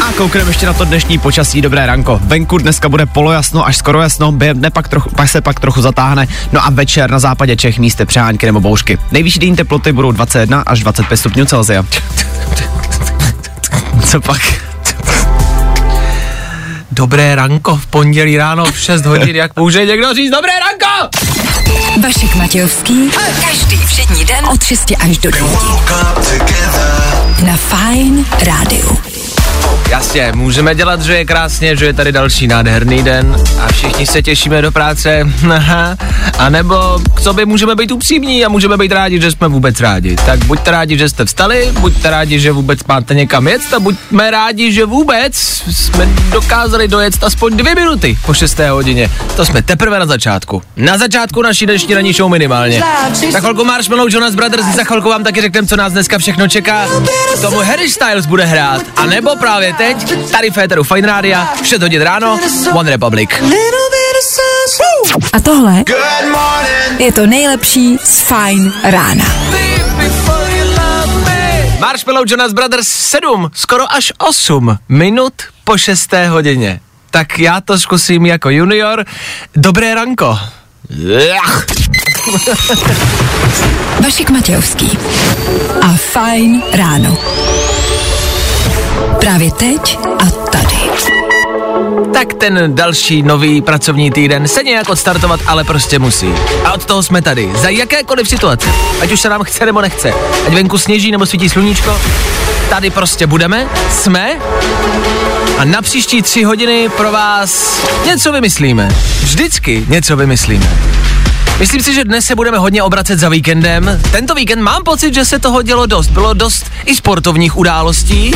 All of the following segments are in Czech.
A koukneme ještě na to dnešní počasí, dobré ranko. Venku dneska bude polojasno až skoro jasno, během pak, trochu, pak se pak trochu zatáhne, no a večer na západě Čech místy přehánky nebo bouřky. Nejvyšší denní teploty budou 21 až 25 stupňů Celsia. Co pak? Dobré ranko v pondělí ráno v 6 hodin, jak může někdo říct dobré ranko? Vašek Matějovský. Každý všední den od 6 až do 9. Na Fajn rádiu. Jasně, můžeme dělat, že je krásně, že je tady další nádherný den a všichni se těšíme do práce. A nebo k sobě můžeme být upřímní a můžeme být rádi, že jsme vůbec rádi. Tak buďte rádi, že jste vstali, buďte rádi, že vůbec máte někam jet a buďme rádi, že vůbec jsme dokázali dojet aspoň dvě minuty po 6. hodině. To jsme teprve na začátku. Na začátku naší dnešní ranní show minimálně. Za chvilku Marshmallow Jonas Brothers, za chvilku vám taky řekneme, co nás dneska všechno čeká. Tomu Harry Styles bude hrát. A nebo právě teď, tady v Féteru Fine Rádia, 6 hodin ráno, One Republic. A tohle je to nejlepší z Fajn rána. Marshmallow Jonas Brothers 7, skoro až 8 minut po 6. hodině. Tak já to zkusím jako junior. Dobré ranko. Ach. Vašek Matějovský a Fajn ráno. Právě teď a tady. Tak ten další nový pracovní týden se nějak odstartovat, ale prostě musí. A od toho jsme tady. Za jakékoliv situace. Ať už se nám chce nebo nechce. Ať venku sněží nebo svítí sluníčko. Tady prostě budeme, jsme a na příští tři hodiny pro vás něco vymyslíme. Vždycky něco vymyslíme. Myslím si, že dnes se budeme hodně obracet za víkendem. Tento víkend mám pocit, že se toho dělo dost. Bylo dost i sportovních událostí,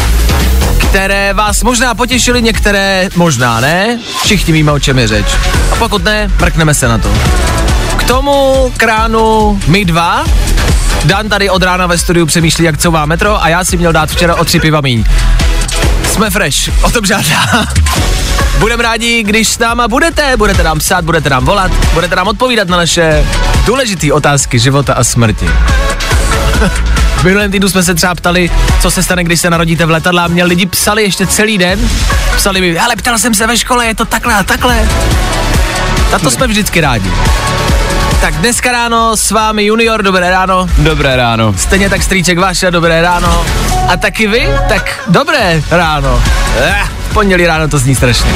které vás možná potěšily, některé možná ne. Všichni víme, o čem je řeč. A pokud ne, mrkneme se na to. K tomu kránu my dva. Dan tady od rána ve studiu přemýšlí, jak couvá metro a já si měl dát včera o tři piva míň. Jsme fresh, o tom žádná. Budeme rádi, když s náma budete, budete nám psát, budete nám volat, budete nám odpovídat na naše důležité otázky života a smrti. V minulém týdnu jsme se třeba ptali, co se stane, když se narodíte v letadle a mě lidi psali ještě celý den. Psali mi, ale ptal jsem se ve škole, je to takhle a takhle. Na to jsme vždycky rádi. Tak dneska ráno s vámi Junior, dobré ráno. Dobré ráno. Stejně tak strýček Vaša, dobré ráno. A taky vy, tak dobré ráno. Eh, pondělí ráno to zní strašně.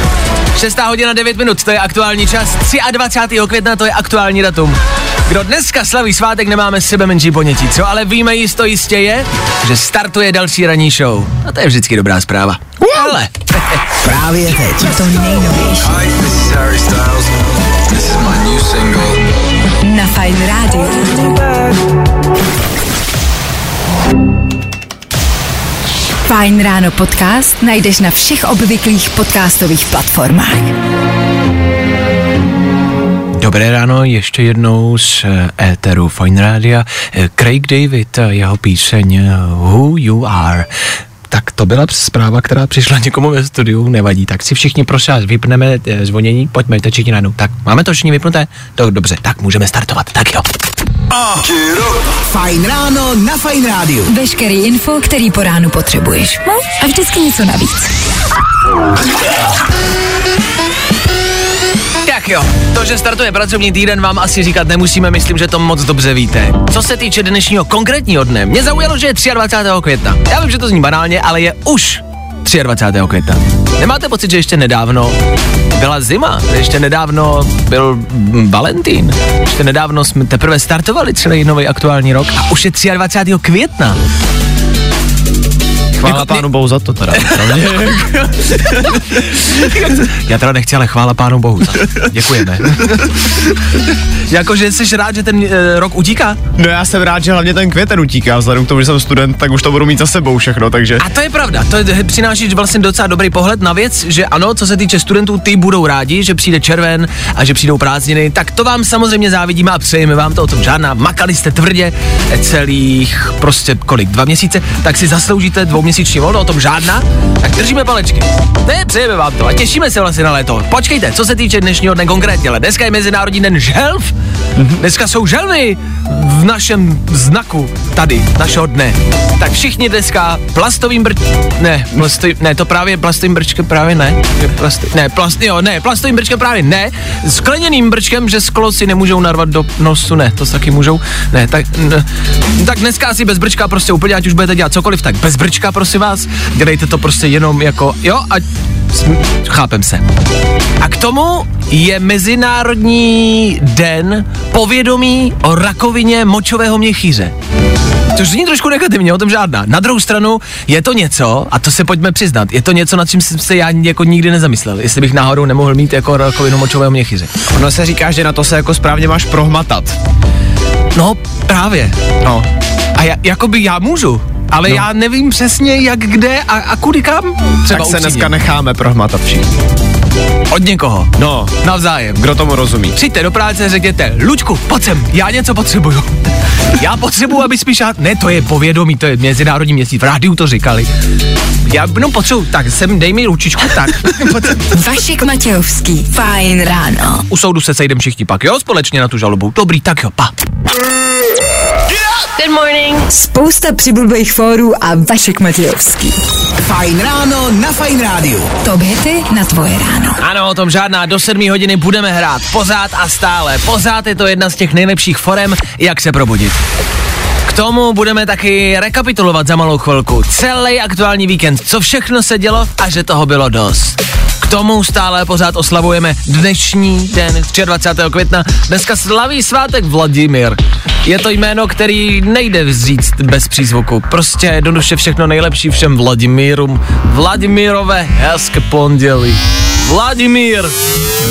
6 hodina 9 minut, to je aktuální čas. 23. května to je aktuální datum. Kdo dneska slaví svátek, nemáme sebe menší ponětí, co ale víme jisto jistě je, že startuje další ranní show. A to je vždycky dobrá zpráva. Ale Právě teď. To nejnovější Hi, this is Harry Styles. This is my new single. na Fajn rádiu. Fajn ráno podcast najdeš na všech obvyklých podcastových platformách. Dobré ráno ještě jednou z eh, éteru Fine Rádia. Eh, Craig David a jeho píseň eh, Who You Are. Tak to byla zpráva, která přišla někomu ve studiu, nevadí. Tak si všichni prosím vás vypneme eh, zvonění, pojďme teď všichni najednou. Tak máme to všichni vypnuté? To dobře, tak můžeme startovat. Tak jo. Fajn ráno na Fajn rádiu. Veškerý info, který po ránu potřebuješ. No a vždycky něco navíc. Tak jo, to, že startuje pracovní týden, vám asi říkat nemusíme, myslím, že to moc dobře víte. Co se týče dnešního konkrétního dne, mě zaujalo, že je 23. května. Já vím, že to zní banálně, ale je už 23. května. Nemáte pocit, že ještě nedávno byla zima, ještě nedávno byl Valentín, ještě nedávno jsme teprve startovali celý nový aktuální rok a už je 23. května. Chvála Jako pánu bohu za to teda. Já teda nechci, ale chvála pánu bohu. za to. Děkujeme. Jakože jsi rád, že ten e, rok utíká? no já jsem rád, že hlavně ten květen utíká, vzhledem k tomu, že jsem student, tak už to budu mít za sebou všechno, takže... A to je pravda, to je, přinášíš vlastně docela dobrý pohled na věc, že ano, co se týče studentů, ty budou rádi, že přijde červen a že přijdou prázdniny, tak to vám samozřejmě závidíme a přejeme vám to o tom žádná. Makali jste tvrdě celých prostě kolik, dva měsíce, tak si zasloužíte dvouměsíční volno, o tom žádná, tak držíme palečky. Ne, přejeme vám to a těšíme se vlastně na léto. Počkejte, co se týče dnešního dne konkrétně, ale dneska je Mezinárodní den želv. Dneska jsou želvy v našem znaku tady, našeho dne. Tak všichni dneska plastovým brč... Ne, plastový, ne, to právě plastovým brčkem právě ne. Plast, ne, plast, jo, ne, plastovým brčkem právě ne. Skleněným brčkem, že sklo si nemůžou narvat do nosu, ne, to taky můžou. Ne, tak, ne, tak dneska asi bez brčka prostě úplně, ať už budete dělat cokoliv, tak bez brčka, prosím vás. Dělejte to prostě jenom jako, jo, a chápem se. A k tomu je Mezinárodní den povědomí o rakovině močového měchýře. Což zní trošku negativně, o tom žádná. Na druhou stranu je to něco, a to se pojďme přiznat, je to něco, nad čím jsem se já jako nikdy nezamyslel, jestli bych náhodou nemohl mít jako rakovinu močového měchýře. Ono se říká, že na to se jako správně máš prohmatat. No, právě. No. A já, jakoby já můžu, ale no. já nevím přesně jak, kde a, a kudy kam. Třeba Tak se upřímně. dneska necháme prohmatat všichni. Od někoho. No, Navzájem. kdo tomu rozumí? Přijďte do práce a řekněte, Luďku, pojď sem, já něco potřebuju. Já potřebuju, aby spíš, ne, to je povědomí, to je mezinárodní měsíc, v rádiu to říkali. Já no potřebuju, tak sem dej mi ručičku, tak. Vašek Matějovský. Fajn ráno. U soudu se sejdem všichni pak, jo, společně na tu žalobu. Dobrý, tak jo, pa. Good morning. Spousta přibulbých fórů a Vašek Matějovský. Fajn ráno na Fajn rádiu. To hity na tvoje ráno. Ano, o tom žádná, do 7 hodiny budeme hrát, pořád a stále. Pořád je to jedna z těch nejlepších forem, jak se probudit. Tomu budeme taky rekapitulovat za malou chvilku celý aktuální víkend, co všechno se dělo a že toho bylo dost. K tomu stále pořád oslavujeme dnešní den, 23. května. Dneska slaví svátek Vladimír. Je to jméno, který nejde říct bez přízvuku. Prostě jednoduše všechno nejlepší všem Vladimírům. Vladimírové hezké pondělí. Vladimír,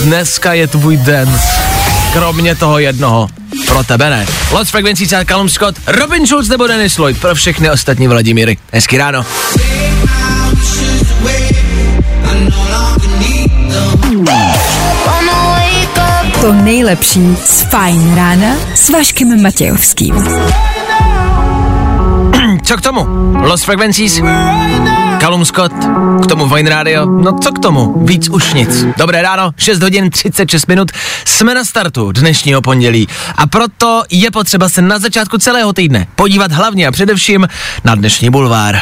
dneska je tvůj den. Kromě toho jednoho. Pro tebe ne. Lost Frequency a Callum Scott, Robin Schulz nebo Dennis Lloyd. Pro všechny ostatní Vladimíry. Hezky ráno. To nejlepší z Fajn rána s Vaškem Matějovským. Co k tomu? Lost Frequencies? Callum Scott? K tomu Vine Radio? No co k tomu? Víc už nic. Dobré ráno, 6 hodin 36 minut. Jsme na startu dnešního pondělí. A proto je potřeba se na začátku celého týdne podívat hlavně a především na dnešní bulvár.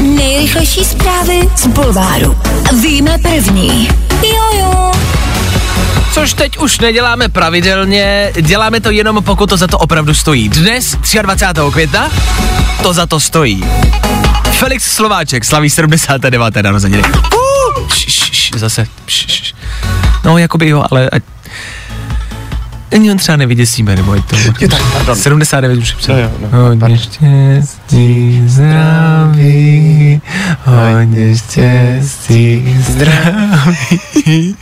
Nejrychlejší zprávy z Bulváru. Víme první. Jojo. Což teď už neděláme pravidelně, děláme to jenom pokud to za to opravdu stojí. Dnes, 23. května, to za to stojí. Felix Slováček slaví 79. narozeniny. Uh, zase. Š, š. No, jakoby jo, ale ať, ani on třeba nevyděsíme, nebo ať to... Je tak, pardon. 79 už jo, no, Hodně štěstí, zdraví, hodně štěstí, zdraví,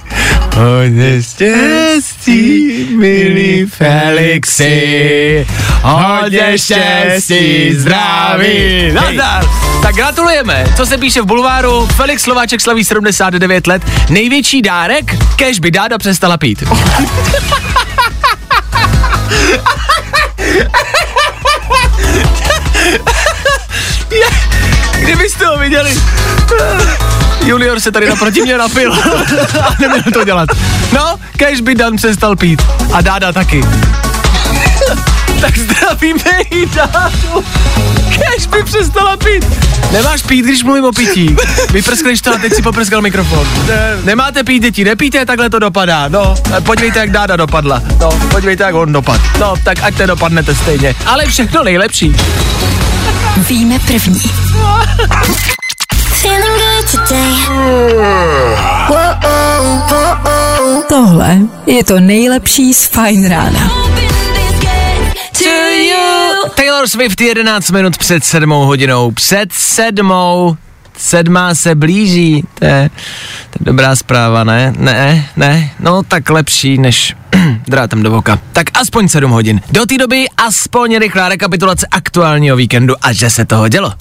hodně štěstí, milý Felixi, hodně štěstí, zdraví. Nazdar! Tak gratulujeme. Co se píše v bulváru? Felix Slováček slaví 79 let. Největší dárek? Kež by dáda přestala pít. Kdybyste ho viděli. Junior se tady naproti mě napil a neměl to dělat. No, kež by Dan přestal pít. A Dáda taky. Tak zdravíme i Dádu. Kež by přestala pít. Nemáš pít, když mluvím o pití. Vyprskneš to a teď si poprskal mikrofon. Ne. Nemáte pít děti, nepíte, takhle to dopadá. No, podívejte, jak Dáda dopadla. No, podívejte, jak on dopad. No, tak ať te dopadnete stejně. Ale všechno nejlepší. Víme první. Tohle je to nejlepší z Fajn rána. To you. Taylor Swift 11 minut před sedmou hodinou. Před sedmou. Sedmá se blíží. To je, to je dobrá zpráva, ne? Ne, ne. No tak lepší než drátem do voka. Tak aspoň 7 hodin. Do té doby aspoň rychlá rekapitulace aktuálního víkendu a že se toho dělo.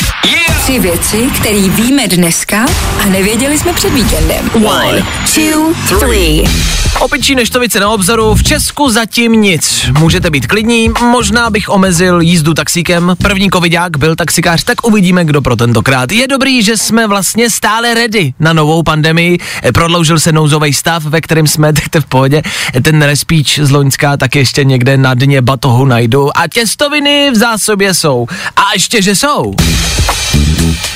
Tři věci, které víme dneska a nevěděli jsme před víkendem. One, two, three. Opičí neštovice na obzoru, v Česku zatím nic. Můžete být klidní, možná bych omezil jízdu taxíkem. První covidák byl taxikář, tak uvidíme, kdo pro tentokrát. Je dobrý, že jsme vlastně stále ready na novou pandemii. Eh, Prodloužil se nouzový stav, ve kterém jsme, tak to v pohodě. Eh, Ten respíč z Loňska tak ještě někde na dně batohu najdu. A těstoviny v zásobě jsou. A ještě, že jsou.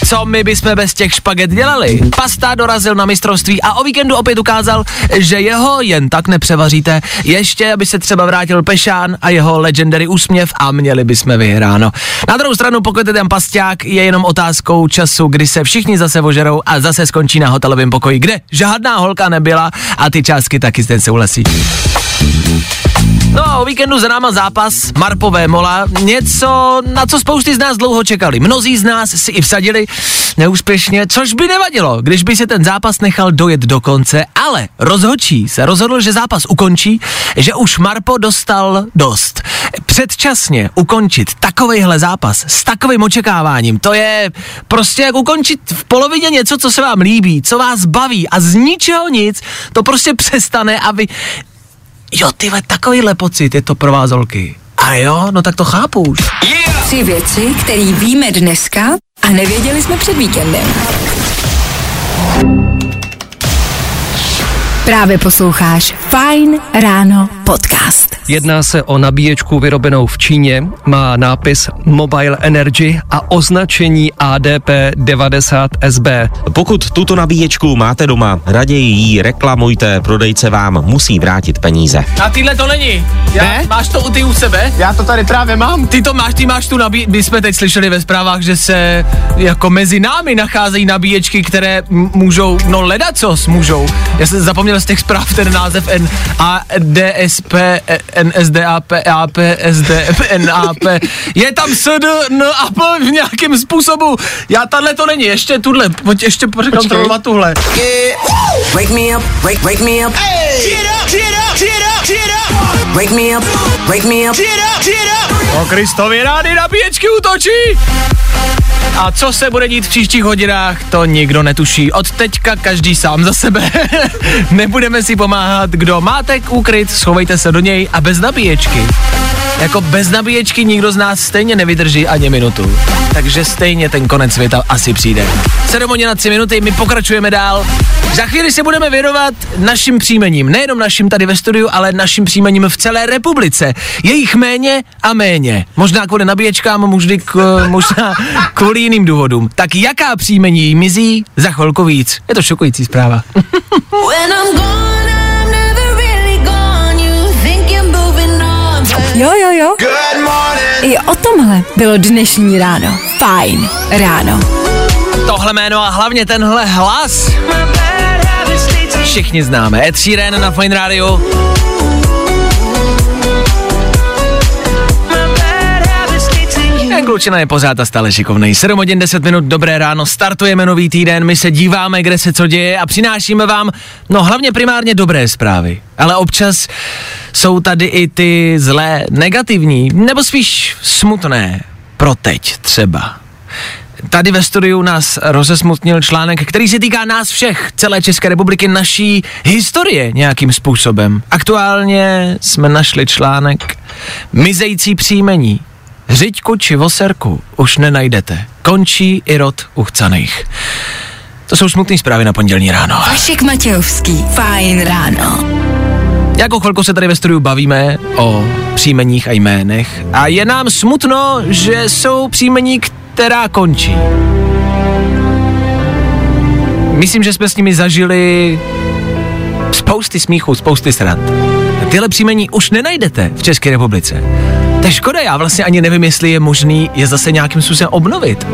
Co my bychom bez těch špaget dělali? Pasta dorazil na mistrovství a o víkendu opět ukázal, že jeho jen tak nepřevaříte. Ještě, aby se třeba vrátil Pešán a jeho legendary úsměv a měli bychom vyhráno. Na druhou stranu, pokud ten pasták, je jenom otázkou času, kdy se všichni zase ožerou a zase skončí na hotelovém pokoji, kde žádná holka nebyla a ty částky taky ten souhlasí. No a o víkendu za náma zápas Marpové Mola, něco, na co spousty z nás dlouho čekali. Mnozí z nás si i vsadili neúspěšně, což by nevadilo, když by se ten zápas nechal dojet do konce, ale rozhodčí se rozhodl, že zápas ukončí, že už Marpo dostal dost. Předčasně ukončit takovejhle zápas s takovým očekáváním, to je prostě jak ukončit v polovině něco, co se vám líbí, co vás baví a z ničeho nic to prostě přestane a vy Jo, tyhle, takovýhle pocit je to pro vás holky. A jo, no tak to chápu už. Tři věci, které víme dneska a nevěděli jsme před víkendem. Právě posloucháš Fine Ráno podcast. Jedná se o nabíječku vyrobenou v Číně, má nápis Mobile Energy a označení ADP 90 SB. Pokud tuto nabíječku máte doma, raději ji reklamujte, prodejce vám musí vrátit peníze. A tyhle to není. Já, Ne? Máš to u ty u sebe? Já to tady právě mám. Ty to máš, ty máš tu nabí... My jsme teď slyšeli ve zprávách, že se jako mezi námi nacházejí nabíječky, které m- můžou, no ledacos můžou. Já jsem zapomněl z těch zpráv ten název N A D S P N S D A P A P S D N A P. Je tam S D N A P v nějakém způsobu. Já tahle to není, ještě tuhle, pojď ještě překontrolovat tuhle. Wake me up, wake, wake me up. Wake me up, wake me up. O Kristovi rády nabíječky útočí! A co se bude dít v příštích hodinách, to nikdo netuší. Od teďka každý sám za sebe. Nebudeme si pomáhat. Kdo máte úkryt, schovejte se do něj a bez nabíječky. Jako bez nabíječky nikdo z nás stejně nevydrží ani minutu. Takže stejně ten konec světa asi přijde. 7 hodin na 3 minuty, my pokračujeme dál. Za chvíli se budeme věnovat našim příjmením. Nejenom našim tady ve studiu, ale našim příjmením v celé republice. Je jich méně a méně. Možná kvůli nabíječkám, možná, k, možná kvůli jiným důvodům. Tak jaká příjmení mizí? Za chvilku víc. Je to šokující zpráva. Jo, jo, jo. I o tomhle bylo dnešní ráno. Fajn ráno. Tohle jméno a hlavně tenhle hlas všichni známe. Ed Sheeran na Fine Radio. Jen Klučina je pořád a stále šikovnej. 7 hodin 10 minut, dobré ráno, startujeme nový týden, my se díváme, kde se co děje a přinášíme vám, no hlavně primárně dobré zprávy. Ale občas jsou tady i ty zlé, negativní, nebo spíš smutné. Pro teď třeba. Tady ve studiu nás rozesmutnil článek, který se týká nás všech, celé České republiky, naší historie nějakým způsobem. Aktuálně jsme našli článek Mizející příjmení. Řiďku či voserku už nenajdete. Končí i rod uchcaných. To jsou smutné zprávy na pondělní ráno. Vašek Matějovský. Fajn ráno. Jako chvilku se tady ve studiu bavíme o příjmeních a jménech a je nám smutno, že jsou příjmení, která končí. Myslím, že jsme s nimi zažili spousty smíchu, spousty srad. Tyhle příjmení už nenajdete v České republice. Je škoda, já vlastně ani nevím, jestli je možný je zase nějakým způsobem obnovit.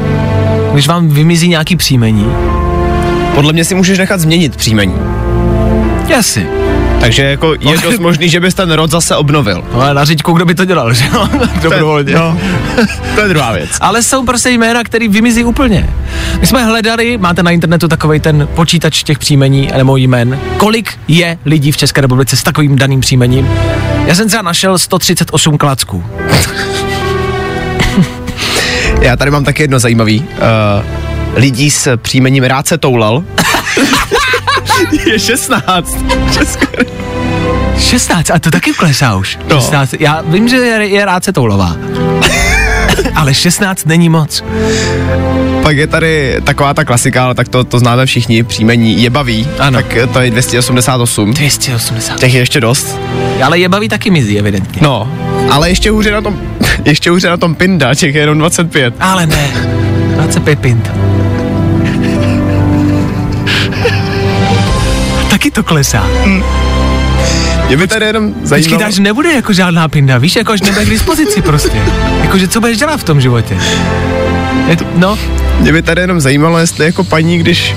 Když vám vymizí nějaký příjmení, Podle mě si můžeš nechat změnit příjmení. Jasně. Takže jako je dost možný, že bys ten rod zase obnovil. No a na říďku, kdo by to dělal, že jo? Dobrovolně. No, to je druhá věc. Ale jsou prostě jména, které vymizí úplně. My jsme hledali, máte na internetu takový ten počítač těch příjmení nebo jmen, kolik je lidí v České republice s takovým daným příjmením. Já jsem třeba našel 138 klacků. Já tady mám taky jedno zajímavý. Uh, lidí s příjmením rád se toulal. je 16. České 16, a to taky klesá už. No. 16, já vím, že je, je rád se toulová. Ale 16 není moc. Pak je tady taková ta klasika, ale tak to, to známe všichni, příjmení jebavý, Ano. tak to je 288. 280. Těch je ještě dost. Ale je baví taky mizí, evidentně. No, ale ještě hůře na tom, ještě hůře na tom Pinda, těch je jenom 25. Ale ne. 25 pint. Taky to klesá. Mě by tady jenom Počkej, zajímalo, takže nebude jako žádná pinda, víš, jako až nebude k dispozici prostě. Jakože co budeš dělat v tom životě? Je to, no, mě by tady jenom zajímalo, jestli jako paní, když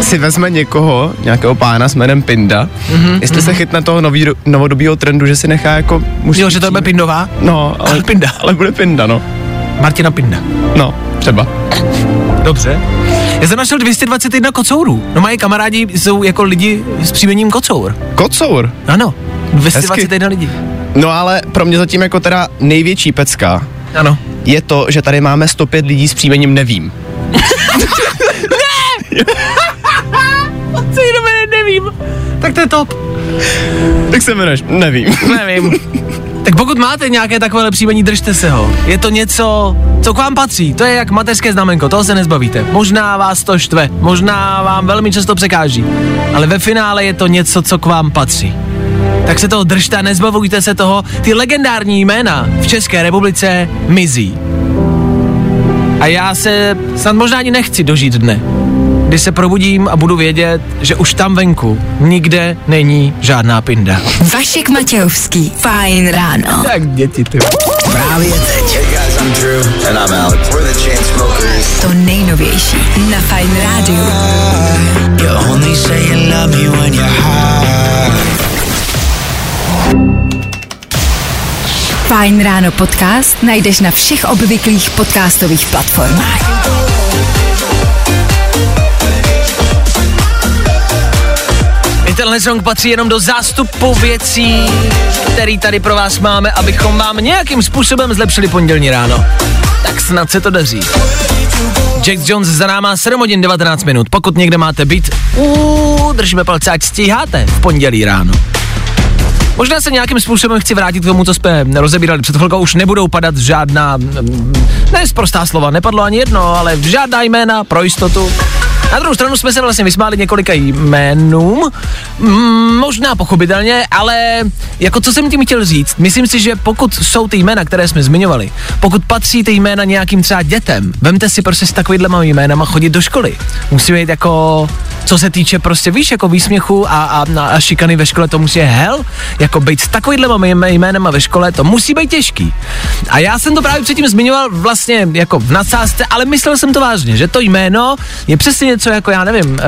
si vezme někoho, nějakého pána s jménem Pinda, mm-hmm, jestli mm-hmm. se chytne toho nový, novodobího trendu, že si nechá jako mužský jo, že to bude pindová? No, ale, Ale Pinda. ale bude Pinda, no. Martina Pinda. No, třeba. Dobře. Já jsem našel 221 kocourů. No mají kamarádi jsou jako lidi s příjmením kocour. Kocour. Ano. 221 lidí. No ale pro mě zatím jako teda největší pecka Ano. je to, že tady máme 105 lidí s příjmením nevím. Co jenom nevím. Tak to je top. Jak se jmenuješ? Nevím. Nevím. Tak pokud máte nějaké takové příjmení, držte se ho. Je to něco, co k vám patří. To je jak mateřské znamenko, toho se nezbavíte. Možná vás to štve, možná vám velmi často překáží, ale ve finále je to něco, co k vám patří. Tak se toho držte a nezbavujte se toho. Ty legendární jména v České republice mizí. A já se snad možná ani nechci dožít dne, kdy se probudím a budu vědět, že už tam venku nikde není žádná pinda. Vašek Matějovský. Fajn ráno. Tak děti, ty. Právě teď. Hey guys, I'm Drew. And I'm Alex. We're the Chainsmokers. To nejnovější na Fajn rádiu. You only say you love me when you're high. Fajn ráno podcast najdeš na všech obvyklých podcastových platformách. Tenhle song patří jenom do zástupu věcí, který tady pro vás máme, abychom vám nějakým způsobem zlepšili pondělní ráno. Tak snad se to daří. Jack Jones za náma 7 hodin 19 minut. Pokud někde máte být, držíme palce, ať stíháte v pondělí ráno. Možná se nějakým způsobem chci vrátit k tomu, co jsme rozebírali před chvilkou. Už nebudou padat žádná, mm, ne sprostá slova, nepadlo ani jedno, ale žádná jména pro jistotu. Na druhou stranu jsme se vlastně vysmáli několika jménům, mm, možná pochopitelně, ale jako co jsem tím chtěl říct, myslím si, že pokud jsou ty jména, které jsme zmiňovali, pokud patří ty jména nějakým třeba dětem, vemte si prostě s takovýhlema jménama chodit do školy. Musí být jako, co se týče prostě, víš, jako výsměchu a, a, a šikany ve škole, to musí hell, jako být s takovýhlema jmé- jménama ve škole, to musí být těžký. A já jsem to právě předtím zmiňoval vlastně jako v nadsázce, ale myslel jsem to vážně, že to jméno je přesně něco jako, já nevím, uh,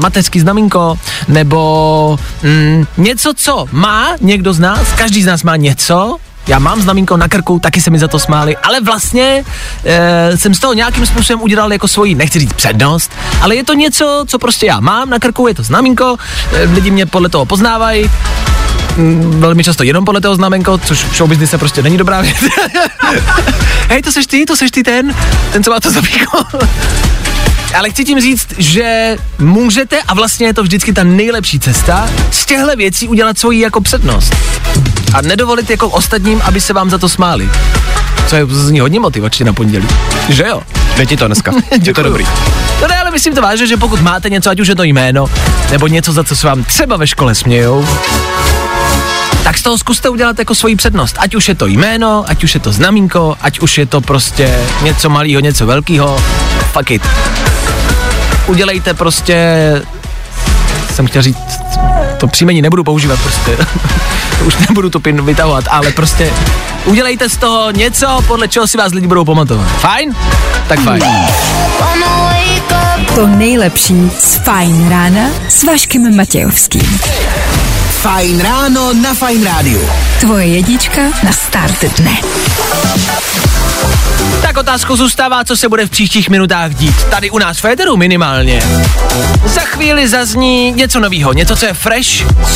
mateřský znamínko, nebo mm, něco, co má někdo z nás, každý z nás má něco, já mám znamínko na krku, taky se mi za to smáli, ale vlastně e, jsem z toho nějakým způsobem udělal jako svoji, nechci říct přednost, ale je to něco, co prostě já mám na krku, je to znamínko, e, lidi mě podle toho poznávají, velmi často jenom podle toho znamenko, což v showbiznise prostě není dobrá věc. Hej, to seš ty, to seš ty ten, ten, co má to znamínko. Ale chci tím říct, že můžete, a vlastně je to vždycky ta nejlepší cesta, z těchto věcí udělat svoji jako přednost. A nedovolit jako ostatním, aby se vám za to smáli. Co je zní hodně motivačně na pondělí. Že jo? Jde ti to dneska. je to dobrý. No ne, ale myslím to vážně, že pokud máte něco, ať už je to jméno, nebo něco, za co se vám třeba ve škole smějou, tak z toho zkuste udělat jako svoji přednost. Ať už je to jméno, ať už je to znamínko, ať už je to prostě něco malého, něco velkého. Fuck it. Udělejte prostě, jsem chtěl říct, to příjmení nebudu používat prostě. Už nebudu tu pin vytahovat, ale prostě udělejte z toho něco, podle čeho si vás lidi budou pamatovat. Fajn? Tak fajn. To nejlepší z Fajn rána s Vaškem Matějovským. Fajn ráno na Fajn rádiu. Tvoje jedička na start dne. Tak otázkou zůstává, co se bude v příštích minutách dít. Tady u nás v Féteru minimálně. Za chvíli zazní něco novýho, něco, co je fresh,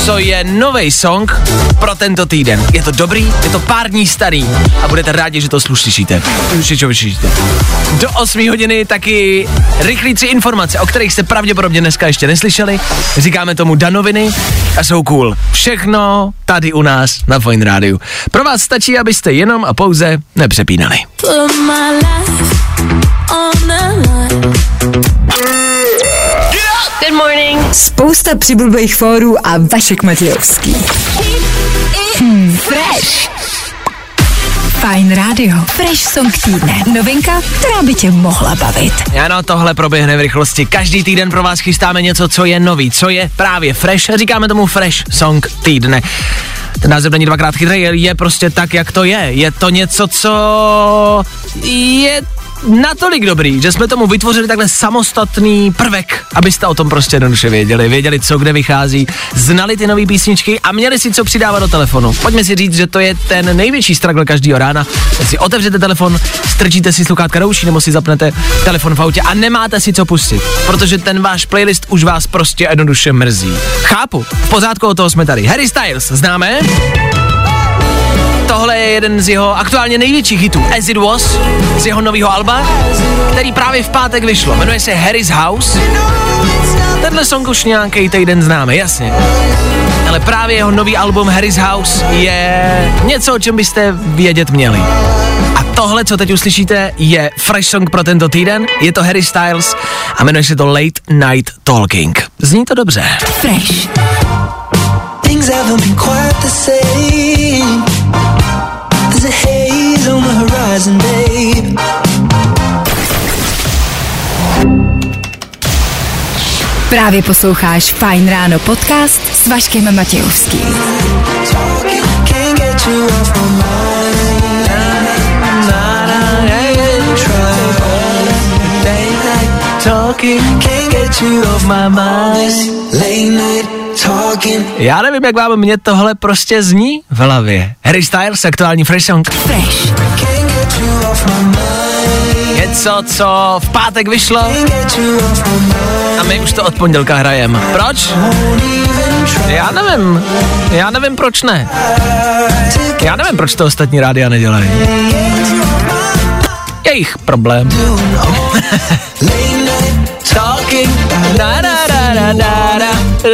co je nový song pro tento týden. Je to dobrý, je to pár dní starý a budete rádi, že to slyšíte. Slyšíte, slyšíte. Do 8 hodiny taky rychlí tři informace, o kterých jste pravděpodobně dneska ještě neslyšeli. Říkáme tomu danoviny a jsou cool. Všechno tady u nás na Fine Rádiu. Pro vás stačí, abyste jenom a pouze nepřepínali. Good morning. Spousta přibulbých fórů a Vašek Matějovský. Hmm, fresh. Fajn rádio. Fresh song týdne. Novinka, která by tě mohla bavit. Ano, tohle proběhne v rychlosti. Každý týden pro vás chystáme něco, co je nový, co je právě fresh. Říkáme tomu fresh song týdne. Ten název není dvakrát chytrý, je prostě tak, jak to je. Je to něco, co je natolik dobrý, že jsme tomu vytvořili takhle samostatný prvek, abyste o tom prostě jednoduše věděli. Věděli, co kde vychází, znali ty nové písničky a měli si co přidávat do telefonu. Pojďme si říct, že to je ten největší struggle každého rána. Když si otevřete telefon, strčíte si sluchátka do uší nebo si zapnete telefon v autě a nemáte si co pustit, protože ten váš playlist už vás prostě jednoduše mrzí. Chápu, v pořádku o toho jsme tady. Harry Styles, známe? Tohle je jeden z jeho aktuálně největších hitů, As It Was, z jeho nového alba, který právě v pátek vyšlo. Jmenuje se Harry's House. Tenhle song už nějaký týden známe, jasně. Ale právě jeho nový album Harry's House je něco, o čem byste vědět měli. A tohle, co teď uslyšíte, je fresh song pro tento týden. Je to Harry Styles a jmenuje se to Late Night Talking. Zní to dobře. Fresh. Things haven't been quite the same. There's a haze on the horizon, babe. Právě posloucháš Fajn ráno podcast s Vaškem Matějovským. Can't get you off my mind. Can't get you off my mind. Late night talking. Já nevím, jak vám mě tohle prostě zní v hlavě. Harry Styles, aktuální fresh song. Fresh. Něco, co v pátek vyšlo a my už to od pondělka hrajeme. Proč? Já nevím. Já nevím, proč ne. Já nevím, proč to ostatní rádia nedělají. Jejich problém. Talking. Da, da, da, da, da, da,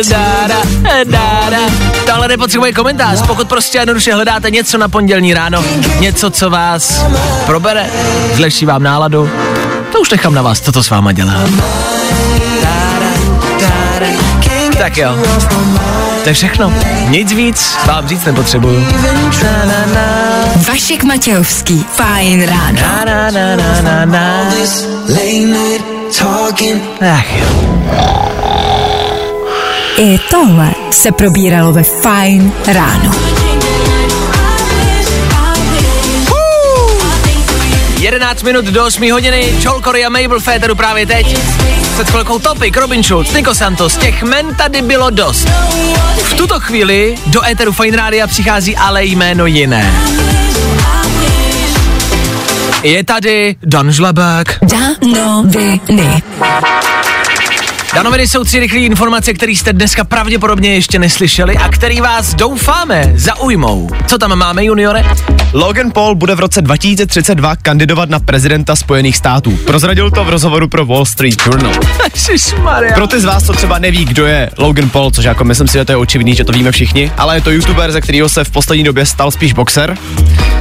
da, da, da, da. Tohle nepotřebuje komentář, pokud prostě jednoduše hledáte něco na pondělní ráno, něco, co vás probere, zlepší vám náladu, to už nechám na vás, co to s váma dělá. Tak jo, to je všechno. Nic víc vám říct nepotřebuju. Vašek Matějovský. Fajn ráno. Na, na, na, na, na, na. Ach jo. I tohle se probíralo ve Fajn ráno. 11 minut do 8 hodiny, Joel Corey a Mabel Féteru právě teď. Před chvilkou Topik, Robin Schulz, Nico Santos, těch men tady bylo dost. V tuto chvíli do éteru Fine Rádia přichází ale jméno jiné. Je tady Dan Žlabák. Danoviny. Danoviny jsou tři rychlé informace, které jste dneska pravděpodobně ještě neslyšeli a který vás doufáme zaujmou. Co tam máme, juniore? Logan Paul bude v roce 2032 kandidovat na prezidenta Spojených států. Prozradil to v rozhovoru pro Wall Street Journal. Pro ty z vás, co třeba neví, kdo je Logan Paul, což jako myslím si, že to je očividný, že to víme všichni, ale je to youtuber, ze kterého se v poslední době stal spíš boxer.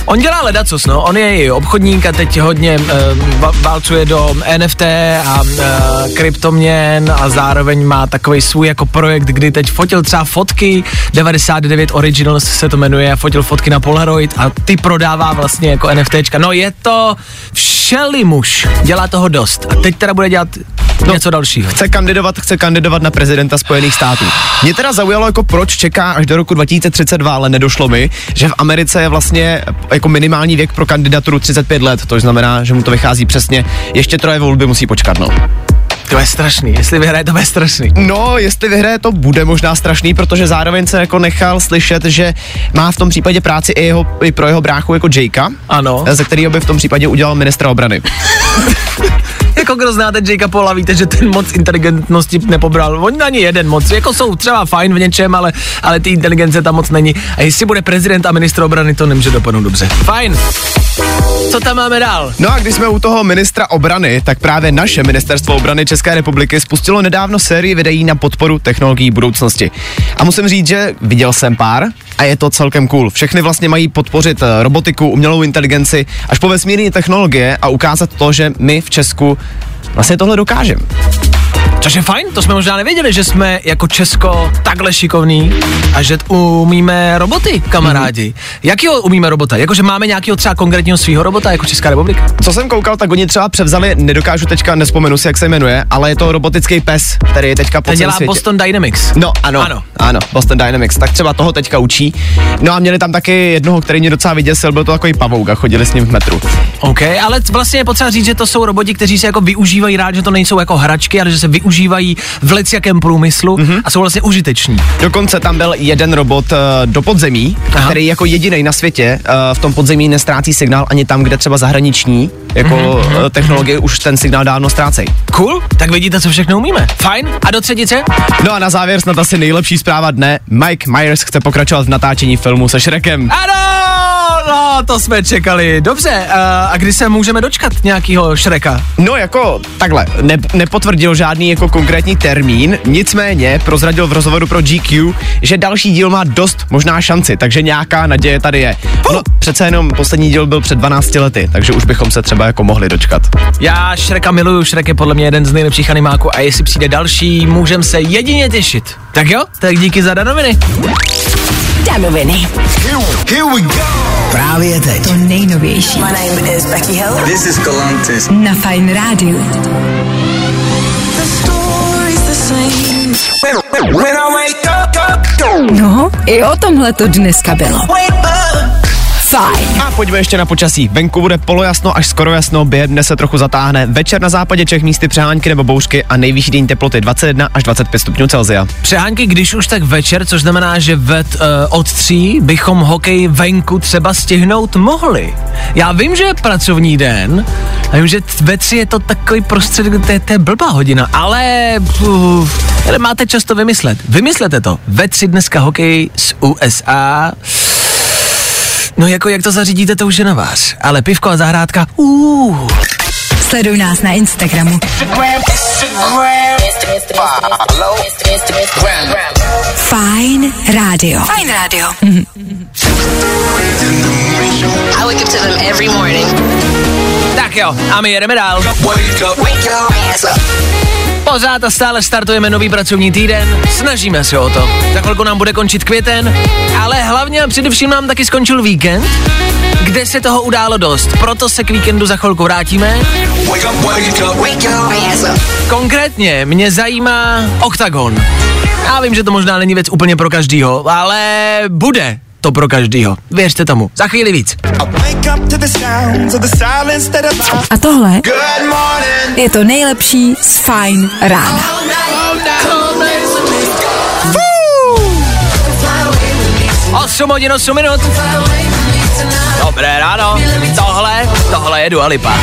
On dělá ledacos, no. On je i obchodník a teď hodně uh, válcuje do NFT a uh, kryptoměn a zároveň má takový svůj jako projekt, kdy teď fotil třeba fotky, 99 Originals se to jmenuje, fotil fotky na Polaroid a ty prodává vlastně jako NFTčka. No je to všelimuš, dělá toho dost a teď teda bude dělat no, něco dalšího. Chce kandidovat, chce kandidovat na prezidenta Spojených států. Mě teda zaujalo, jako proč čeká až do roku 2032, ale nedošlo mi, že v Americe je vlastně jako minimální věk pro kandidaturu 35 let, to znamená, že mu to vychází přesně, ještě troje volby musí počkat, no. To je strašný, jestli vyhraje, to je strašný. No, jestli vyhraje, to bude možná strašný, protože zároveň se jako nechal slyšet, že má v tom případě práci i, jeho, i pro jeho bráchu jako Jakea. Ano. Ze kterého by v tom případě udělal ministra obrany. Jako kdo znáte Jakea Paula, víte, že ten moc inteligentnosti nepobral. On ani jeden moc, jako jsou třeba fajn v něčem, ale, ale ty inteligence tam moc není. A jestli bude prezident a ministr obrany, to nemůže dopadnout dobře. Fajn. Co tam máme dál? No a když jsme u toho ministra obrany, tak právě naše ministerstvo obrany České republiky spustilo nedávno sérii videí na podporu technologií budoucnosti. A musím říct, že viděl jsem pár a je to celkem cool. Všechny vlastně mají podpořit eh, robotiku, umělou inteligenci, až po vesmírné technologie a ukázat to, že my v Česku vlastně tohle dokážeme. Což je fajn, to jsme možná nevěděli, že jsme jako Česko takhle šikovní a že umíme roboty, kamarádi. Mhm. Mm-hmm. Jakýho umíme robota? Jakože máme nějakého třeba konkrétního svého robota jako Česká republika? Co jsem koukal, tak oni třeba převzali, nedokážu teďka, nespomenu si, jak se jmenuje, ale je to robotický pes, který je teďka po Ten dělá světě. Boston Dynamics. No, ano, Ano. ano, Boston Dynamics, tak třeba toho teďka učí. No a měli tam taky jednoho, který mě docela vyděsil, byl to takový pavouk a chodili s ním v metru. OK, ale vlastně je potřeba říct, že to jsou roboti, kteří se jako využívají rád, že to nejsou jako hračky, ale že se využívají v lecjakém průmyslu Mhm. mm-hmm. a jsou vlastně užiteční. Dokonce tam byl jeden robot uh, do podzemí, Aha. Který jako jediný na světě uh, v tom podzemí nestrácí signál ani tam, kde třeba zahraniční jako mm-hmm. uh, technologie už ten signál dávno ztrácejí. Cool, tak vidíte, co všechno umíme. Fajn, a do třetice? No a na závěr snad asi nejlepší zpráva dne. Mike Myers chce pokračovat v natáčení filmu se Shrekem. Ano, no, to jsme čekali. Dobře, a, a kdy se můžeme dočkat nějakého Šreka? No jako takhle, ne, nepotvrdil žádný jako konkrétní termín, nicméně prozradil v rozhovoru pro GQ, že další díl má dost možná šanci, takže nějaká naděje tady je. No přece jenom poslední díl byl před 12 lety, takže už bychom se třeba jako mohli dočkat. Já Šreka miluju, Šrek je podle mě jeden z nejlepších animáků a jestli přijde další, můžem se jedině těšit. Tak jo, tak díky za danoviny. Danoviny. Here we go. Právě teď. To nejnovější. My name is Becky Hill. This is Galantis. Na Fine Radio. No, i o tomhle to dneska bylo. up. Fajn. A pojďme ještě na počasí. Venku bude polojasno až skoro jasno, během dne se trochu zatáhne. Večer na západě Čech místy přehánky nebo bouřky a nejvyšší denní teploty 21 až 25 stupňů Celsia. Přehánky, když už tak večer, což znamená, že ved, uh, od tří bychom hokej venku třeba stihnout mohli. Já vím, že je pracovní den, a vím, že ve tři je to takový prostředek, to je, to je blbá hodina, ale, uh, máte často vymyslet. Vymyslete to. Ve tři dneska hokej z USA. No jako jak to zařídíte, to už je na vás. Ale pivko a zahrádka, uh. Sleduj nás na Instagramu. Fine Radio. Fine Radio. I wake up to them every morning. Tak jo, a my jedeme dál. Wake up. Wake up. Pořád a stále startujeme nový pracovní týden, snažíme se o to. Za chvilku nám bude končit květen, ale hlavně a především nám taky skončil víkend, kde se toho událo dost. Proto se k víkendu za chvilku vrátíme. Konkrétně mě zajímá OKTAGON. Já vím, že to možná není věc úplně pro každýho, ale bude to pro každýho. Věřte tomu. Za chvíli víc. A tohle je to nejlepší z Fine rána. Osm hodin, 8 minut. Dobré ráno. Tohle, tohle je Dua Lipa.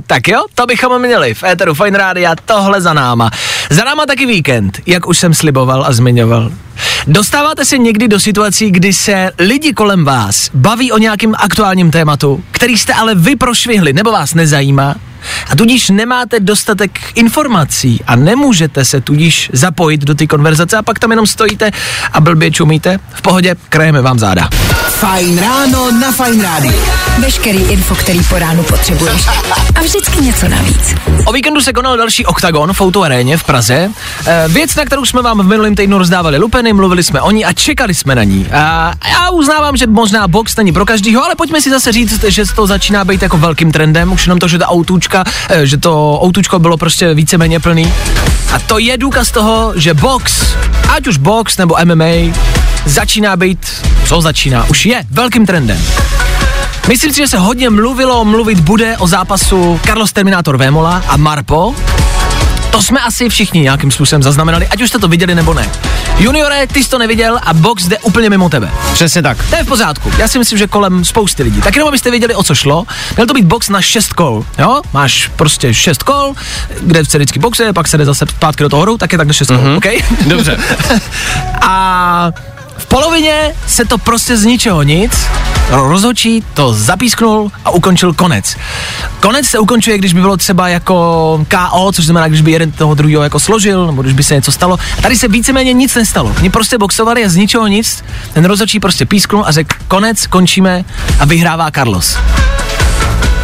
Tak jo, to bychom měli v éteru Fine Rádia, tohle za náma. Za náma taky víkend, jak už jsem sliboval a zmiňoval. Dostáváte se někdy do situací, kdy se lidi kolem vás baví o nějakém aktuálním tématu, který jste ale vy prošvihli nebo vás nezajímá, a tudíž nemáte dostatek informací a nemůžete se tudíž zapojit do té konverzace a pak tam jenom stojíte a blbě čumíte. V pohodě, krajeme vám záda. Fajn ráno na Fajn rádiu. Veškerý info, který po ránu potřebuješ. A vždycky něco navíc. O víkendu se konal další oktagon v Auto aréně v Praze. E, věc, na kterou jsme vám v minulém týdnu rozdávali lupeny, mluvili jsme o ní a čekali jsme na ní. A já uznávám, že možná box není pro každýho, ale pojďme si zase říct, že to začíná být jako velkým trendem. Už jenom to, že ta autůčka, e, že to autůčko bylo prostě víceméně plný. A to je důkaz toho, že box, ať už box nebo MMA, začíná být, co začíná, už je velkým trendem. Myslím si, že se hodně mluvilo, mluvit bude o zápasu Carlos Terminator Vémola a Marpo. To jsme asi všichni nějakým způsobem zaznamenali, ať už jste to viděli nebo ne. Juniore, ty jsi to neviděl a box jde úplně mimo tebe. Přesně tak. To je v pořádku. Já si myslím, že kolem spousty lidí. Tak jenom abyste věděli, o co šlo. Měl to být box na 6 kol. Jo? Máš prostě 6 kol, kde se vždycky boxe, pak se jde zase zpátky do toho hru, tak je tak na 6 kol. Mhm. OK? Dobře. a polovině se to prostě z ničeho nic rozhočí to zapísknul a ukončil konec. Konec se ukončuje, když by bylo třeba jako KO, což znamená, když by jeden toho druhého jako složil, nebo když by se něco stalo. A tady se víceméně nic nestalo. Oni prostě boxovali a z ničeho nic. Ten rozhodčí prostě písknul a řekl konec, končíme a vyhrává Carlos.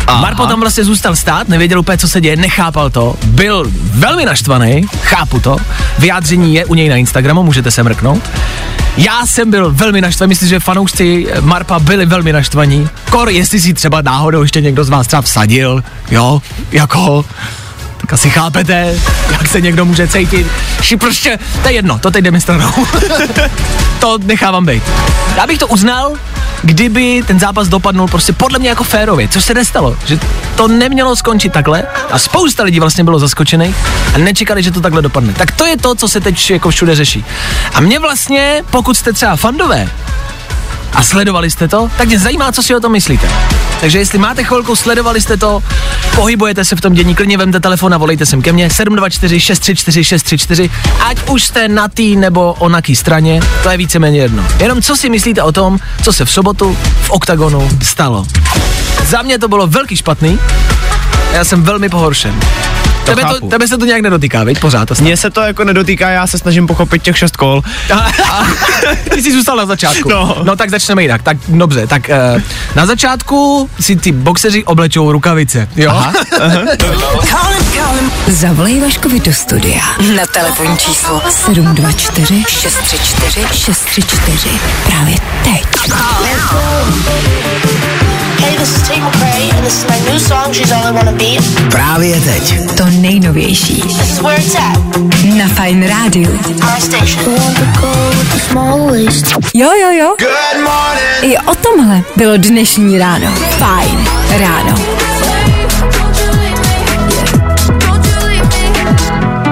Aha. Marpo tam vlastně zůstal stát, nevěděl úplně, co se děje, nechápal to, byl velmi naštvaný, chápu to, vyjádření je u něj na Instagramu, můžete se mrknout. Já jsem byl velmi naštvaný, myslím, že fanoušci Marpa byli velmi naštvaní. Kor, jestli si třeba náhodou ještě někdo z vás třeba vsadil, jo, jako, tak asi chápete, jak se někdo může cítit. Ši prostě, to je jedno, to teď jdeme stranou. to nechávám být. Já bych to uznal, kdyby ten zápas dopadnul prostě podle mě jako férově, což se nestalo, že to nemělo skončit takhle a spousta lidí vlastně bylo zaskočených a nečekali, že to takhle dopadne. Tak to je to, co se teď jako všude řeší. A mě vlastně, pokud jste třeba fandové, a sledovali jste to, tak mě zajímá, co si o tom myslíte. Takže jestli máte chvilku, sledovali jste to, pohybujete se v tom dění, klidně vemte telefon a volejte sem ke mně 724 634 634, ať už jste na tý nebo onaký straně, to je víceméně jedno. Jenom co si myslíte o tom, co se v sobotu v OKTAGONu stalo. Za mě to bylo velký špatný, já jsem velmi pohoršen. Tebe, to, tebe se to nějak nedotýká, veď? Pořád. Mně se to jako nedotýká, já se snažím pochopit těch šest kol. Ty jsi zůstal na začátku. No. no tak začneme jinak. Tak dobře, tak uh, na začátku si ty boxeři oblečou rukavice, jo? Aha. Zavolej Vaškovi do studia na telefonní číslo 724 634 634 právě teď. Hey, this is Tate McRae, and this is my new song, She's All I Wanna Be. Právě teď. To nejnovější This is where it's at, na Fine Radio. Jo, jo, jo. I o tomhle bylo dnešní ráno. Fajn ráno.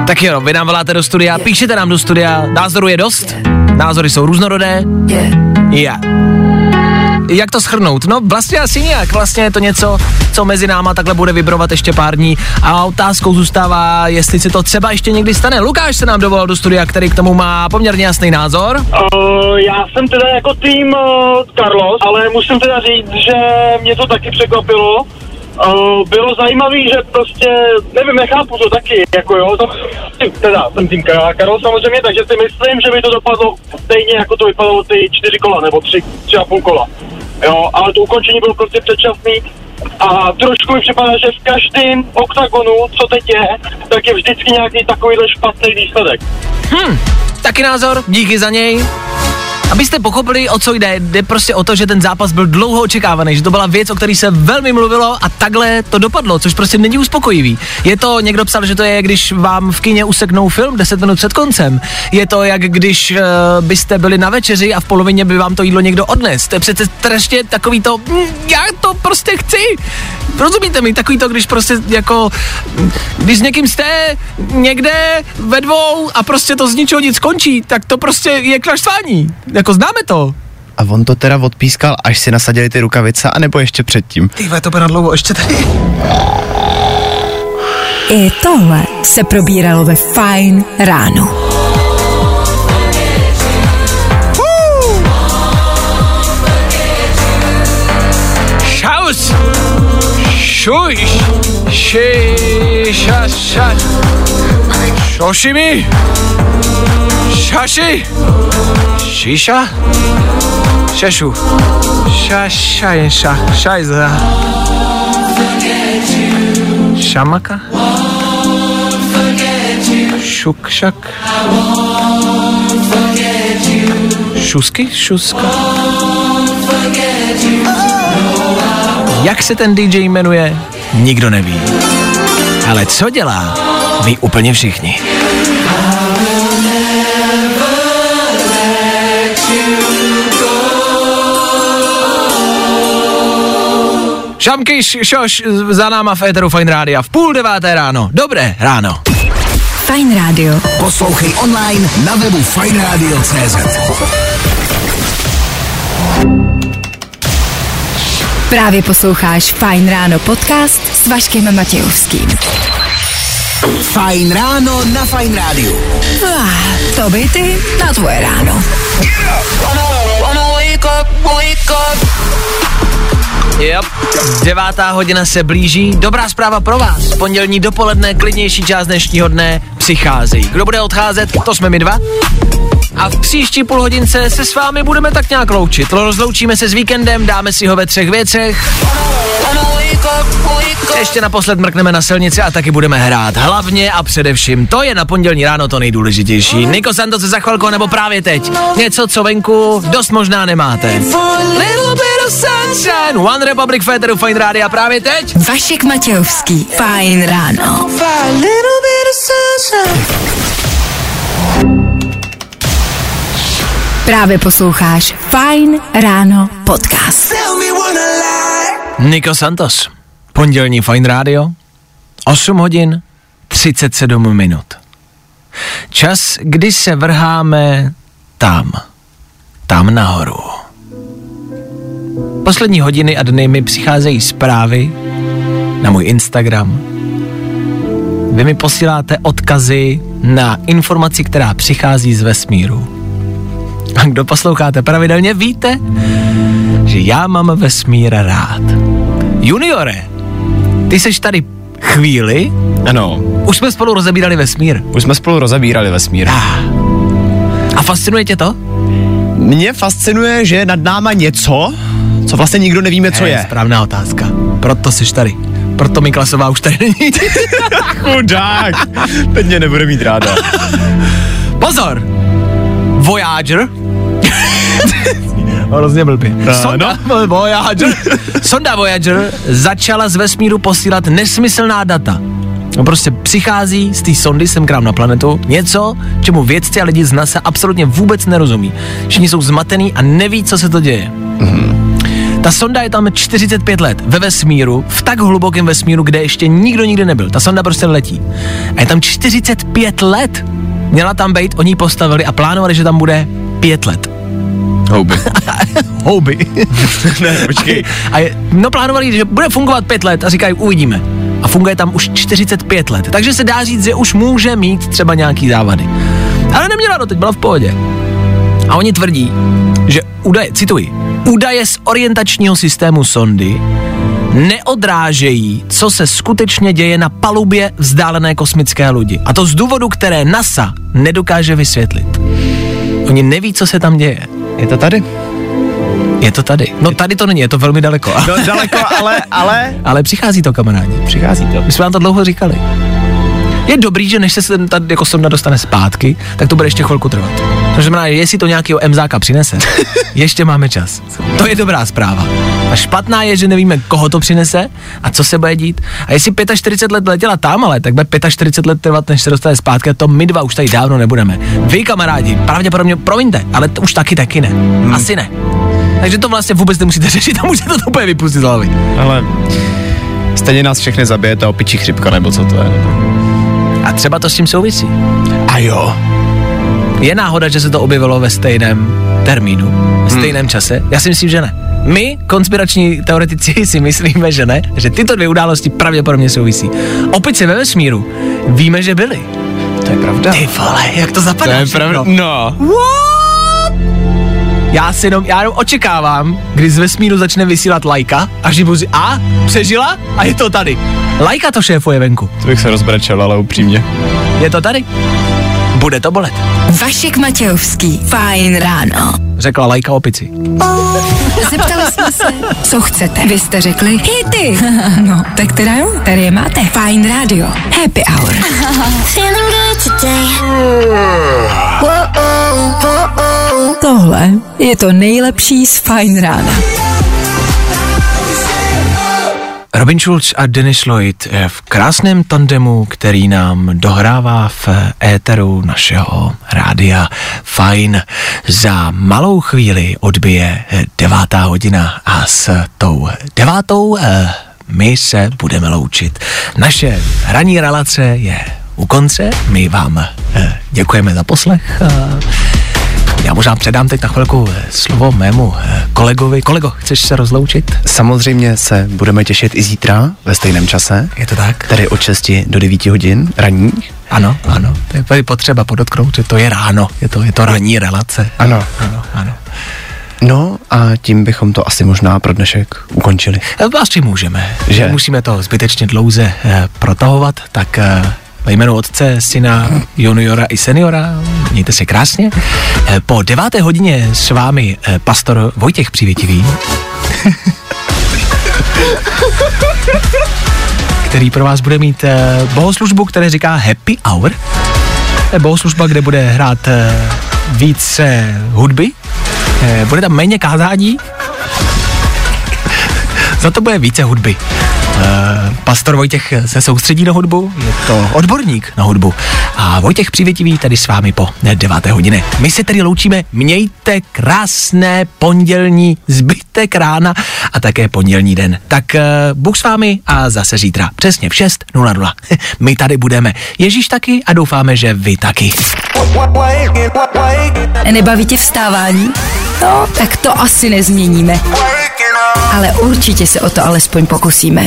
Tak jo, vy nám voláte do studia, píšete nám do studia, názoru je dost, názory jsou různorodé. Já. Jak to schrnout? No vlastně asi nějak. Vlastně je to něco, co mezi náma takhle bude vibrovat ještě pár dní. A otázkou zůstává, jestli se to třeba ještě někdy stane. Lukáš se nám dovolal do studia, který k tomu má poměrně jasný názor. Uh, já jsem teda jako tým uh, Carlos, ale musím teda říct, že mě to taky překvapilo. Bylo zajímavé, že prostě, nevím, nechápu to taky, jako jo, to, teda jsem tým Ka- Carlos samozřejmě, takže si myslím, že by to dopadlo stejně, jako to vypadalo ty čtyři kola, nebo tři, tři a půl kola. Jo, ale to ukončení bylo prostě předčasný a trošku mi připadá, že v každém oktagonu, co teď je, tak je vždycky nějaký takovýhle špatný výsledek. Hm, taky názor, díky za něj. Abyste pochopili, o co jde, jde prostě o to, že ten zápas byl dlouho očekávaný, že to byla věc, o které se velmi mluvilo a takhle to dopadlo, což prostě není uspokojivý. Je to, někdo psal, že to je, když vám v kině useknou film 10 minut před koncem. Je to, jak když uh, byste byli na večeři a v polovině by vám to jídlo někdo odnes. To je přece strašně takový to, mm, já to prostě chci. Rozumíte mi, takový to, když prostě jako, když s někým jste někde ve dvou a prostě to z ničeho nic skončí, tak to prostě je k naštvání. Jako známe to. A on to teda odpískal, až si nasadili ty rukavice, anebo ještě předtím. Ty to bude na dlouho, ještě tady. I tohle se probíralo ve Fine ráno. Šaus! Šuš! Ši, ša, ša. Šošimi! Šaši! Šiša? Šešu. Šaša je ša, šajza. Šamaka? Šukšak? Šusky? Šuska? Jak se ten DJ jmenuje, nikdo neví. Ale co dělá, ví úplně všichni. Šamky, š- šoš, za náma v Eteru Fine Rádia v půl deváté ráno. Dobré ráno. Fajn rádio. Poslouchej online na webu fajnradio.cz Právě posloucháš Fajn ráno podcast s Vaškem Matějovským. Fajn ráno na Fajn rádiu. Ah, to by ty na tvoje ráno. Yep. Devátá hodina se blíží. Dobrá zpráva pro vás. Pondělní dopoledne, klidnější část dnešního dne přicházejí. Kdo bude odcházet, to jsme my dva. A v příští půl hodince se s vámi budeme tak nějak loučit. Rozloučíme se s víkendem, dáme si ho ve třech věcech. Ještě naposled mrkneme na silnici a taky budeme hrát. Hlavně a především, to je na pondělní ráno to nejdůležitější. Niko Santos za chvilku nebo právě teď. Něco, co venku dost možná nemáte. Sunshine. One Republic Féteru Fine Rádia právě teď. Vašek Matějovský. Fajn ráno. Právě posloucháš Fajn ráno podcast. Niko Santos. Pondělní Fine Radio. 8 hodin 37 minut. Čas, kdy se vrháme tam. Tam nahoru. Poslední hodiny a dny mi přicházejí zprávy na můj Instagram. Vy mi posíláte odkazy na informaci, která přichází z vesmíru. A kdo posloucháte pravidelně, víte, že já mám vesmír rád. Juniore, ty seš tady chvíli, Ano, už jsme spolu rozebírali vesmír. už jsme spolu rozebírali vesmír. A fascinuje tě to? Mě fascinuje, že je nad náma něco, co vlastně nikdo nevíme, co Eh, je. Správná otázka. Proto jsi tady. Proto mi klasová už tady není. Chudák, teď mě nebude mít ráda. Pozor! Voyager. Hrozně blbě. Sonda Voyager. Sonda Voyager začala z vesmíru posílat nesmyslná data. No prostě přichází z té sondy sem k nám na planetu něco, čemu vědci a lidi z NASA absolutně vůbec nerozumí. Všichni jsou zmatený a neví, co se to děje. Ta sonda je tam 45 let ve vesmíru, v tak hlubokém vesmíru, kde ještě nikdo nikdy nebyl. Ta sonda prostě letí. A je tam 45 let. Měla tam být, oni ji postavili a plánovali, že tam bude 5 let. Houby. Houby. ne, počkej. A je, no plánovali, že bude fungovat 5 let a říkají, uvidíme. A funguje tam už 45 let. Takže se dá říct, že už může mít třeba nějaký závady. Ale neměla doteď, byla v pohodě. A oni tvrdí, že údaje, cituji, údaje z orientačního systému sondy neodrážejí, co se skutečně děje na palubě vzdálené kosmické lodi. A to z důvodu, které NASA nedokáže vysvětlit. Oni neví, co se tam děje. Je to tady? Je to tady. No tady to není, je to velmi daleko. No daleko, ale, ale... Ale přichází to, kamarádi. Přichází to. My jsme vám to dlouho říkali. Je dobrý, že než se sem tady jako sonda dostane zpátky, tak to bude ještě chvilku trvat. To znamená, jestli to nějakého MZáka přinese, ještě máme čas. To je dobrá zpráva. A špatná je, že nevíme, koho to přinese a co se bude dít. A jestli 45 let letěla tam, ale tak bude 45 let trvat, než se dostane zpátky, a to my dva už tady dávno nebudeme. Vy, kamarádi, pravděpodobně, promiňte, ale to už taky taky ne. Hmm. Asi ne. Takže to vlastně vůbec nemusíte řešit a můžete to úplně vypustit z hlavy. Ale stejně nás všechny zabije ta opičí chřipka, nebo co to je. Nebo... A třeba to s tím souvisí. A jo. Je náhoda, že se to objevilo ve stejném termínu, ve stejném hmm. čase? Já si myslím, že ne. My, konspirační teoretici, si myslíme, že ne, že tyto dvě události pravděpodobně souvisí. Opice ve vesmíru víme, že byly. To je pravda. Ty vole, jak to zapadá? To je pravda. No. What? Já si jenom, já jenom očekávám, kdy z vesmíru začne vysílat lajka a že budu a přežila a je to tady. Lajka to šéfuje venku. To bych se rozbrečel, ale upřímně. Je to tady? Bude to bolet, Vašek Matějovský. Fajn ráno. řekla Lajka opici. Zeptali jsme se, co chcete. Vy jste řekli hity. No, tak teda jo, tady je máte. Fajn Radio. Happy Hour. Feeling good today. Tohle je to nejlepší z Fajn rána. Robin Schulz a Dennis Lloyd eh, v krásném tandemu, který nám dohrává v éteru našeho rádia Fine. Za malou chvíli odbije eh, devátá hodina a s tou devátou eh, my se budeme loučit. Naše hraní relace je u konce, my vám eh, děkujeme za poslech. Já možná předám teď na chvilku eh, slovo mému eh, kolegovi. Kolego, chceš se rozloučit? Samozřejmě se budeme těšit i zítra ve stejném čase. Je to tak? Tedy od 6 do 9 hodin ranních. Ano, ano. To je tady potřeba podotknout, že to je ráno. Je to, je to ranní relace. Ano. Ano, ano. No a tím bychom to asi možná pro dnešek ukončili. Eh, Asi můžeme. Že? Musíme to zbytečně dlouze eh, protahovat, tak eh, ve jménu otce, syna, juniora i seniora, mějte se krásně. Eh, po deváté hodině s vámi eh, pastor Vojtěch Přivětivý. který pro vás bude mít eh, bohoslužbu, které říká Happy Hour. To je bohoslužba, kde bude hrát více hudby, bude tam méně kázání, za to bude více hudby. Uh, pastor Vojtěch se soustředí na hudbu, je to odborník na hudbu. A Vojtěch Přivětivý tady s vámi po 9. hodině. My se tedy loučíme, mějte krásné pondělní zbytek rána a také pondělní den. Tak uh, Bůh s vámi a zase zítra přesně v 6.00. My tady budeme. Ježíš taky a doufáme, že vy taky. Nebaví tě vstávání? No, tak to asi nezměníme. Ale určitě se o to alespoň pokusíme.